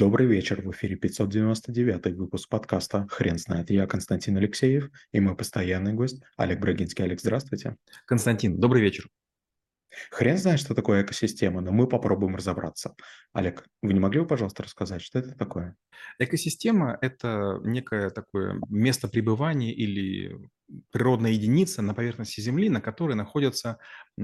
Добрый вечер, в эфире 599 выпуск подкаста «Хрен знает». Я Константин Алексеев и мой постоянный гость Олег Брагинский. Олег, здравствуйте. Константин, добрый вечер. Хрен знает, что такое экосистема, но мы попробуем разобраться. Олег, вы не могли бы, пожалуйста, рассказать, что это такое? Экосистема – это некое такое место пребывания или природная единица на поверхности Земли, на которой находится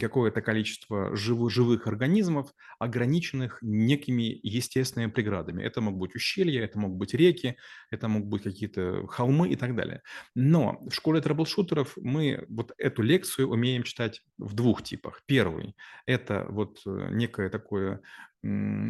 какое-то количество живых, живых организмов, ограниченных некими естественными преградами. Это могут быть ущелья, это могут быть реки, это могут быть какие-то холмы и так далее. Но в школе трэблшутеров мы вот эту лекцию умеем читать в двух типах. Первый – это вот э, некое такое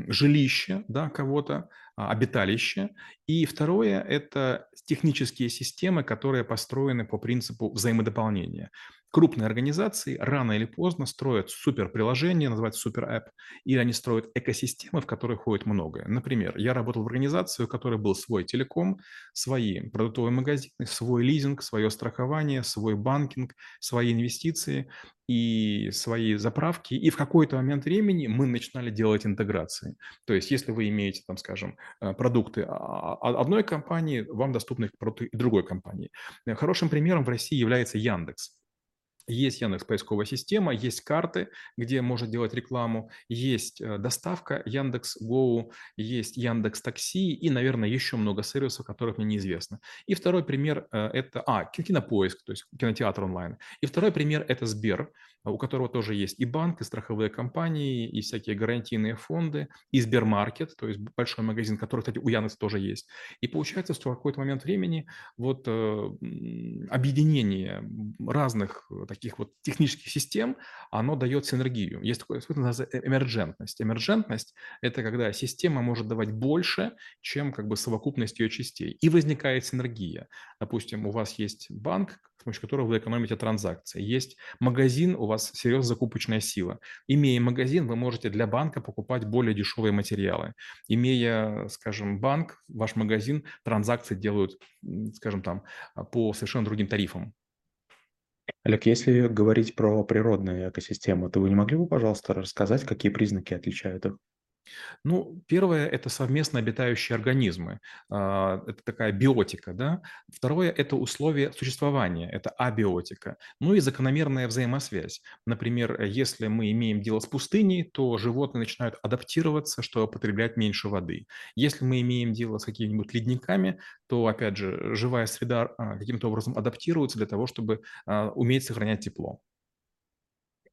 жилище да, кого-то, а, обиталище. И второе – это технические системы, которые построены по принципу взаимодополнения. Крупные организации рано или поздно строят суперприложение, называется супер-эп, или они строят экосистемы, в которые ходит многое. Например, я работал в организации, у которой был свой телеком, свои продуктовые магазины, свой лизинг, свое страхование, свой банкинг, свои инвестиции и свои заправки, и в какой-то момент времени мы начинали делать интеграции. То есть, если вы имеете, там, скажем, э, продукты а, а, одной компании, вам доступны продукты другой компании. Хорошим примером в России является Яндекс. Есть Яндекс поисковая система, есть карты, где можно делать рекламу, есть э, доставка Яндекс Go, есть Яндекс Такси и, наверное, еще много сервисов, которых мне неизвестно. И второй пример э, – это, а, кинопоиск, то есть кинотеатр онлайн. И второй пример – это Сбер, у которого тоже есть и банк, и страховые компании, и всякие гарантийные фонды, и Сбермаркет, то есть большой магазин, который, кстати, у Яндекса тоже есть. И получается, что в какой-то момент времени вот э, объединение разных таких таких вот технических систем, оно дает синергию. Есть такое, что называется эмерджентность. Эмерджентность – это когда система может давать больше, чем как бы совокупность ее частей. И возникает синергия. Допустим, у вас есть банк, с помощью которого вы экономите транзакции. Есть магазин, у вас серьезная закупочная сила. Имея магазин, вы можете для банка покупать более дешевые материалы. Имея, скажем, банк, ваш магазин, транзакции делают, скажем там, по совершенно другим тарифам. Олег, если говорить про природные экосистемы, то вы не могли бы, пожалуйста, рассказать, какие признаки отличают их? Ну, первое– это совместно обитающие организмы. А, это такая биотика, да. Второе– это условия существования, это абиотика. Ну и закономерная взаимосвязь. Например, если мы имеем дело с пустыней, то животные начинают адаптироваться, чтобы потреблять меньше воды. Если мы имеем дело с какими-нибудь ледниками, то, опять же, живая среда а, каким-то образом адаптируется для того, чтобы а, уметь сохранять тепло.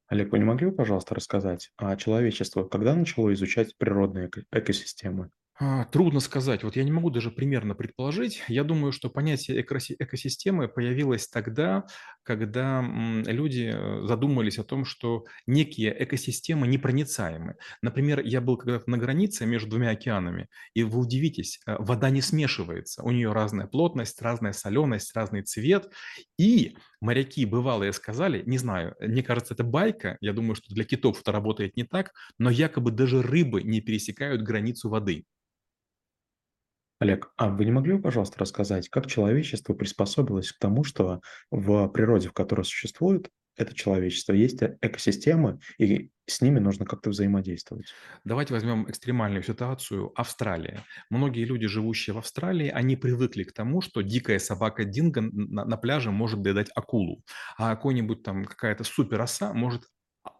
Олег, вы не могли бы, пожалуйста, рассказать, а человечество когда начало изучать природные эко- экосистемы? А, Трудно сказать. Вот я не могу даже примерно предположить. Я думаю, что понятие экоси- экосистемы появилось тогда, когда люди э, задумались о том, что некие экосистемы непроницаемы. Например, я был когда-то на границе между двумя океанами, и вы удивитесь, э, вода не смешивается. У нее разная плотность, разная соленость, разный цвет. И моряки бывалые сказали, не знаю, мне кажется, это байка, я думаю, что для китов это работает не так, но якобы даже рыбы не пересекают границу воды. Олег, а вы не могли бы, пожалуйста, рассказать, как человечество приспособилось к тому, что в природе, в которой существует это человечество, есть э- экосистемы, и с ними нужно как-то взаимодействовать? Давайте возьмем экстремальную ситуацию Австралия. Многие люди, живущие в Австралии, они привыкли к тому, что дикая собака Динго на, на пляже может доедать акулу, а какой-нибудь там какая-то супер оса может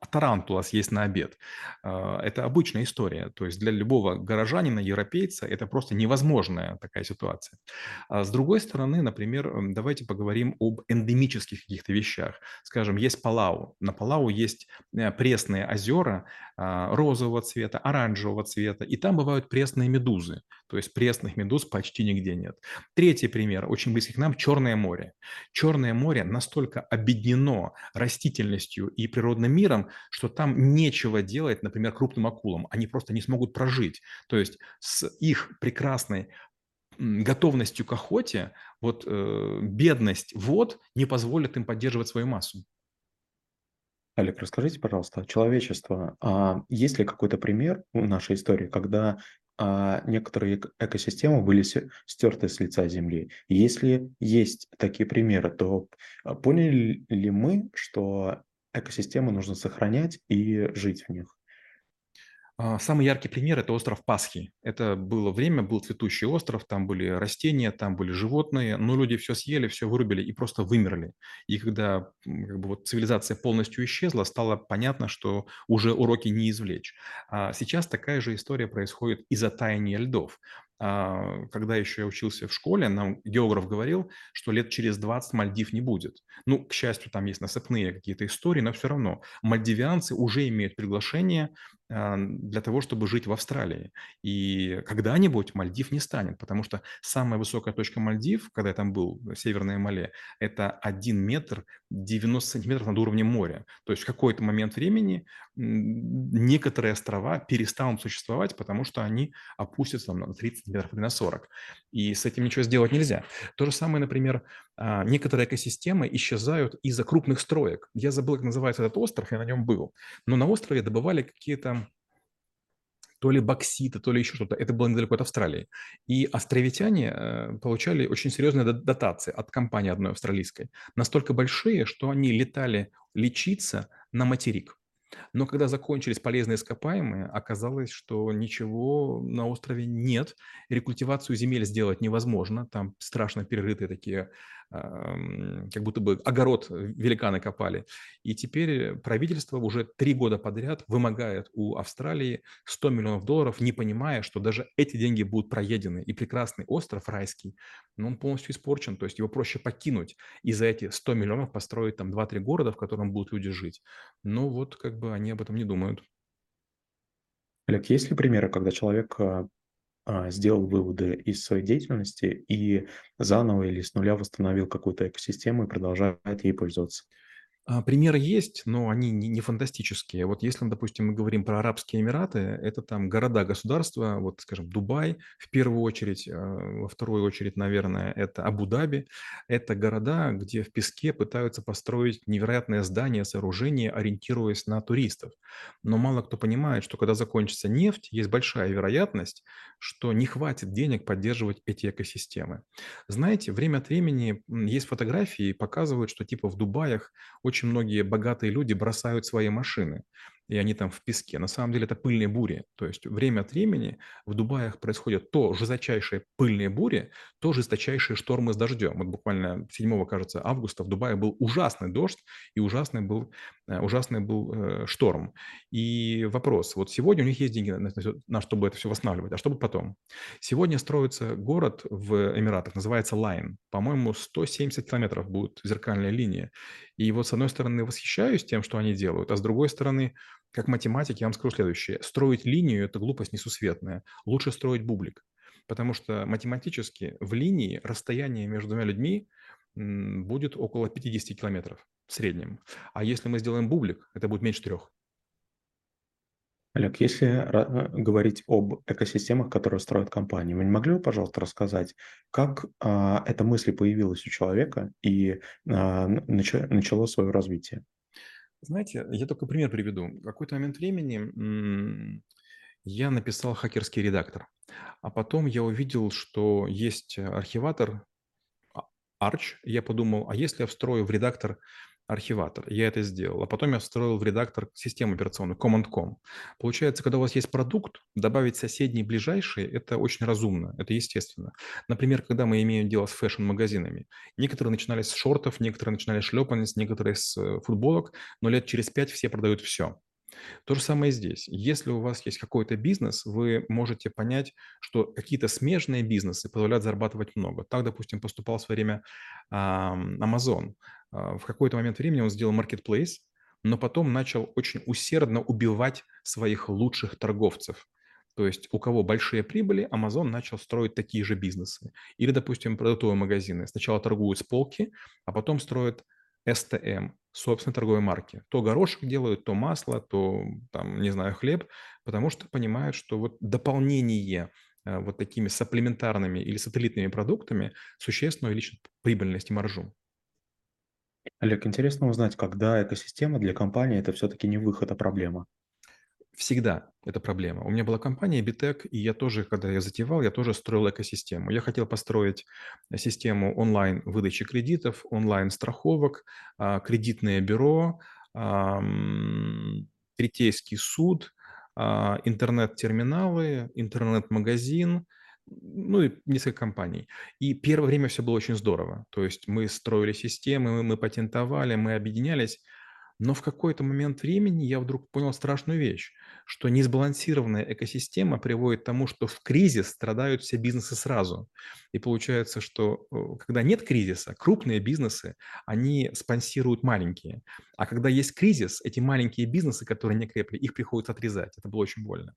а тарантула съесть на обед. А, это обычная история. То есть для любого горожанина, европейца это просто невозможная такая ситуация. А с другой стороны, например, давайте поговорим об эндемических каких-то вещах. Скажем, есть Палау. На Палау есть э, пресные озера розового цвета, оранжевого цвета, и там бывают пресные медузы. То есть пресных медуз почти нигде нет. Третий пример, очень близкий к нам, Черное море. Черное море настолько объединено растительностью и природным миром, что там нечего делать, например, крупным акулам. Они просто не смогут прожить. То есть с их прекрасной готовностью к охоте, вот э, бедность вод не позволит им поддерживать свою массу. Олег, расскажите, пожалуйста, человечество, а есть ли какой-то пример в нашей истории, когда а, некоторые эк- экосистемы были стерты с лица Земли? Если есть такие примеры, то поняли ли мы, что экосистемы нужно сохранять и жить в них? А, самый яркий пример– это остров Пасхи. Это было время, был цветущий остров, там были растения, там были животные, но люди все съели, все вырубили и просто вымерли. И когда как бы, вот, цивилизация полностью исчезла, стало понятно, что уже уроки не извлечь. А сейчас такая же история происходит из-за таяния льдов. А, когда еще я учился в школе, нам географ говорил, что лет через 20 Мальдив не будет. Ну, к счастью, там есть насыпные какие-то истории, но все равно мальдивианцы уже имеют приглашение для того, чтобы жить в Австралии. И когда-нибудь Мальдив не станет, потому что самая высокая точка Мальдив, когда я там был, Северное Мале, это 1 метр 90 сантиметров над уровнем моря. То есть в какой-то момент времени некоторые острова перестанут существовать, потому что они опустятся на 30 сантиметров или на 40. И с этим ничего сделать нельзя. То же самое, например, а, некоторые экосистемы исчезают из-за крупных строек. Я забыл, как называется этот остров, я на нем был. Но на острове добывали какие-то то ли боксита, то ли еще что-то. Это было недалеко от Австралии. И островитяне э, получали очень серьезные дотации от компании одной австралийской. Настолько большие, что они летали лечиться на материк. Но когда закончились полезные ископаемые, оказалось, что ничего на острове нет. Рекультивацию земель сделать невозможно. Там страшно перерытые такие как будто бы огород великаны копали. И теперь правительство уже три года подряд вымогает у Австралии 100 миллионов долларов, не понимая, что даже эти деньги будут проедены. И прекрасный остров райский, но он полностью испорчен, то есть его проще покинуть и за эти 100 миллионов построить там 2-3 города, в котором будут люди жить. Но вот как бы они об этом не думают. Олег, есть ли примеры, когда человек а, сделал выводы из своей деятельности и заново или с нуля восстановил какую-то экосистему и продолжает ей пользоваться. А, примеры есть, но они не, фантастические. Вот если, допустим, мы говорим про Арабские Эмираты, это там города-государства, вот, скажем, Дубай в первую очередь, а, во вторую очередь, наверное, это Абу-Даби. Это города, где в песке пытаются построить невероятное здание, сооружение, ориентируясь на туристов. Но мало кто понимает, что когда закончится нефть, есть большая вероятность, что не хватит денег поддерживать эти экосистемы. Знаете, время от времени есть фотографии, показывают, что типа в Дубаях очень очень многие богатые люди бросают свои машины и они там в песке. На самом деле это пыльные бури. То есть время от времени в Дубаях происходят то жесточайшие пыльные бури, то жесточайшие штормы с дождем. Вот буквально 7, кажется, августа в Дубае был ужасный дождь и ужасный был, ужасный был э, шторм. И вопрос, вот сегодня у них есть деньги на чтобы это все восстанавливать, а что будет потом? Сегодня строится город в Эмиратах, называется Лайн. По-моему, 170 километров будет зеркальная линия. И вот с одной стороны восхищаюсь тем, что они делают, а с другой стороны как математик я вам скажу следующее. Строить линию – это глупость несусветная. Лучше строить бублик. Потому что математически в линии расстояние между двумя людьми будет около 50 километров в среднем. А если мы сделаем бублик, это будет меньше трех. Олег, если э, говорить об экосистемах, которые строят компании, вы не могли бы, пожалуйста, рассказать, как а, эта мысль появилась у человека и а, начало свое развитие? Знаете, я только пример приведу. В какой-то момент времени я написал хакерский редактор, а потом я увидел, что есть архиватор Arch. Я подумал, а если я встрою в редактор архиватор. Я это сделал. А потом я встроил в редактор системы операционной Command.com. Получается, когда у вас есть продукт, добавить соседние ближайшие – это очень разумно, это естественно. Например, когда мы имеем дело с фэшн-магазинами. Некоторые начинали с шортов, некоторые начинали с шлепанец, некоторые с э, футболок, но лет через пять все продают все. То же самое здесь. Если у вас есть какой-то бизнес, вы можете понять, что какие-то смежные бизнесы позволяют зарабатывать много. Так, допустим, поступал в свое время Amazon. А, в какой-то момент времени он сделал marketplace, но потом начал очень усердно убивать своих лучших торговцев. То есть у кого большие прибыли, Amazon начал строить такие же бизнесы. Или, допустим, продуктовые магазины. Сначала торгуют с полки, а потом строят STM, собственной торговой марки. То горошек делают, то масло, то, там, не знаю, хлеб, потому что понимают, что вот дополнение э, вот такими сапплементарными или сателлитными продуктами существенно увеличит прибыльность и маржу. Олег, интересно узнать, когда экосистема для компании– это все-таки не выход, а проблема. Всегда это проблема. У меня была компания Bitec, и я тоже, когда я затевал, я тоже строил экосистему. Я хотел построить систему онлайн выдачи кредитов, онлайн страховок, а, кредитное бюро, третейский суд, а, интернет-терминалы, интернет-магазин, ну и несколько компаний. И первое время все было очень здорово. То есть мы строили системы, мы патентовали, мы объединялись. Но в какой-то момент времени я вдруг понял страшную вещь, что несбалансированная экосистема приводит к тому, что в кризис страдают все бизнесы сразу. И получается, что э, когда нет кризиса, крупные бизнесы, они спонсируют маленькие. А когда есть кризис, эти маленькие бизнесы, которые не крепли, их приходится отрезать. Это было очень больно.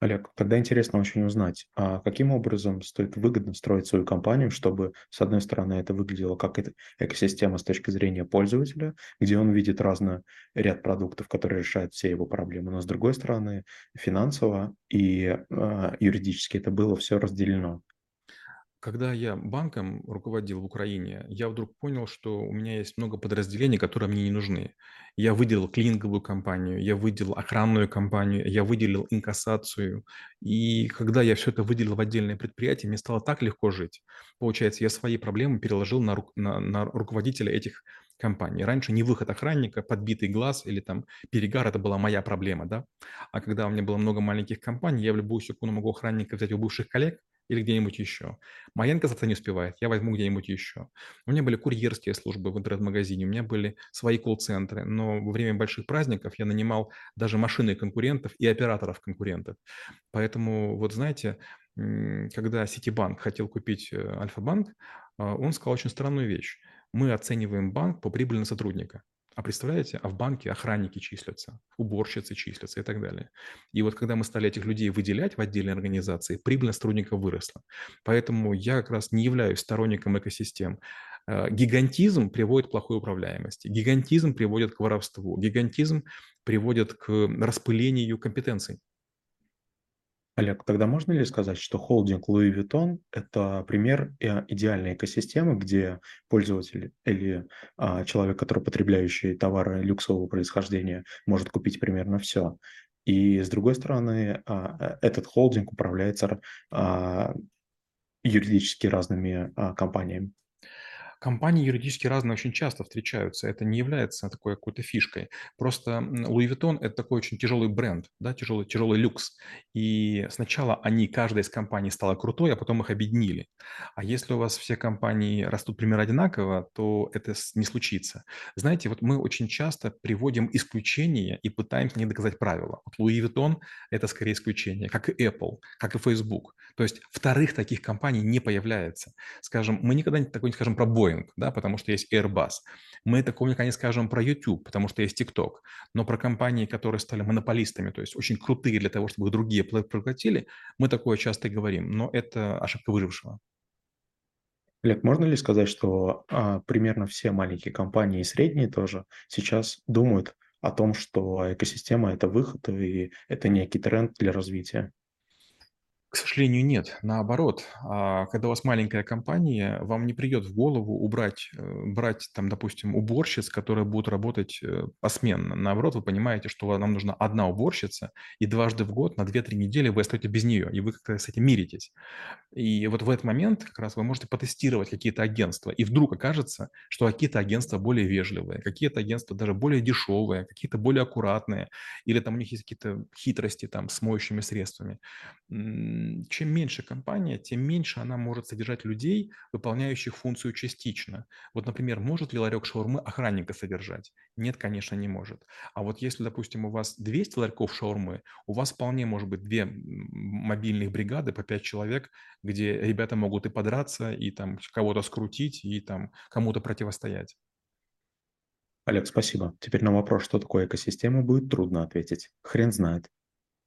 Олег, тогда интересно очень узнать, а каким образом стоит выгодно строить свою компанию, чтобы, с одной стороны, это выглядело как эта экосистема с точки зрения пользователя, где он видит разный ряд продуктов, которые решают все его проблемы, но с другой стороны, финансово и э, юридически это было все разделено. Когда я банком руководил в Украине, я вдруг понял, что у меня есть много подразделений, которые мне не нужны. Я выделил клининговую компанию, я выделил охранную компанию, я выделил инкассацию. И когда я все это выделил в отдельное предприятие, мне стало так легко жить. Получается, я свои проблемы переложил на, ру- на, на руководителя этих компаний. Раньше не выход охранника, подбитый глаз или там перегар, это была моя проблема, да. А когда у меня было много маленьких компаний, я в любую секунду могу охранника взять у бывших коллег, или где-нибудь еще. Моя инкассация не успевает, я возьму где-нибудь еще. У меня были курьерские службы в интернет-магазине, у меня были свои колл-центры, но во время больших праздников я нанимал даже машины конкурентов и операторов конкурентов. Поэтому, вот знаете, когда Ситибанк хотел купить э, Альфа-банк, а, он сказал очень странную вещь. Мы оцениваем банк по прибыли на сотрудника. А представляете, а в банке охранники числятся, уборщицы числятся и так далее. И вот когда мы стали этих людей выделять в отдельные организации, прибыльность сотрудников выросла. Поэтому я как раз не являюсь сторонником экосистем. Э, гигантизм приводит к плохой управляемости, гигантизм приводит к воровству, гигантизм приводит к распылению компетенций. Олег, тогда можно ли сказать, что холдинг Louis Vuitton– это пример э, идеальной экосистемы, где пользователь или а, человек, который потребляющий товары люксового происхождения, может купить примерно все. И с другой стороны, а, э, этот холдинг управляется а, юридически разными а, компаниями. Компании юридически разные очень часто встречаются. Это не является такой какой-то фишкой. Просто Louis Vuitton– это такой очень тяжелый бренд, да, тяжелый, тяжелый люкс. И сначала они, каждая из компаний стала крутой, а потом их объединили. А если у вас все компании растут примерно одинаково, то это не случится. Знаете, вот мы очень часто приводим исключения и пытаемся не доказать правила. Вот Louis Vuitton– это скорее исключение, как и Apple, как и Facebook. То есть вторых таких компаний не появляется. Скажем, мы никогда такой не скажем про Boeing, Boeing, да, потому что есть Airbus. Мы такого никогда не скажем про YouTube, потому что есть TikTok. Но про компании, которые стали монополистами, то есть очень крутые для того, чтобы другие проглотили, мы такое часто говорим. Но это ошибка выжившего. Олег, можно ли сказать, что а, примерно все маленькие компании и средние тоже сейчас думают о том, что экосистема– это выход и это некий тренд для развития? К сожалению, нет. Наоборот, а, когда у вас маленькая компания, вам не придет в голову убрать, э, брать там, допустим, уборщиц, которые будут работать э, посменно. Наоборот, вы понимаете, что нам нужна одна уборщица, и дважды в год на 2-3 недели вы остаетесь без нее, и вы как-то с этим миритесь. И вот в этот момент как раз вы можете потестировать какие-то агентства, и вдруг окажется, что какие-то агентства более вежливые, какие-то агентства даже более дешевые, какие-то более аккуратные, или там у них есть какие-то хитрости там с моющими средствами чем меньше компания, тем меньше она может содержать людей, выполняющих функцию частично. Вот, например, может ли ларек шаурмы охранника содержать? Нет, конечно, не может. А вот если, допустим, у вас 200 ларьков шаурмы, у вас вполне может быть две мобильных бригады по 5 человек, где ребята могут и подраться, и там кого-то скрутить, и там кому-то противостоять. Олег, спасибо. Теперь на вопрос, что такое экосистема, будет трудно ответить. Хрен знает.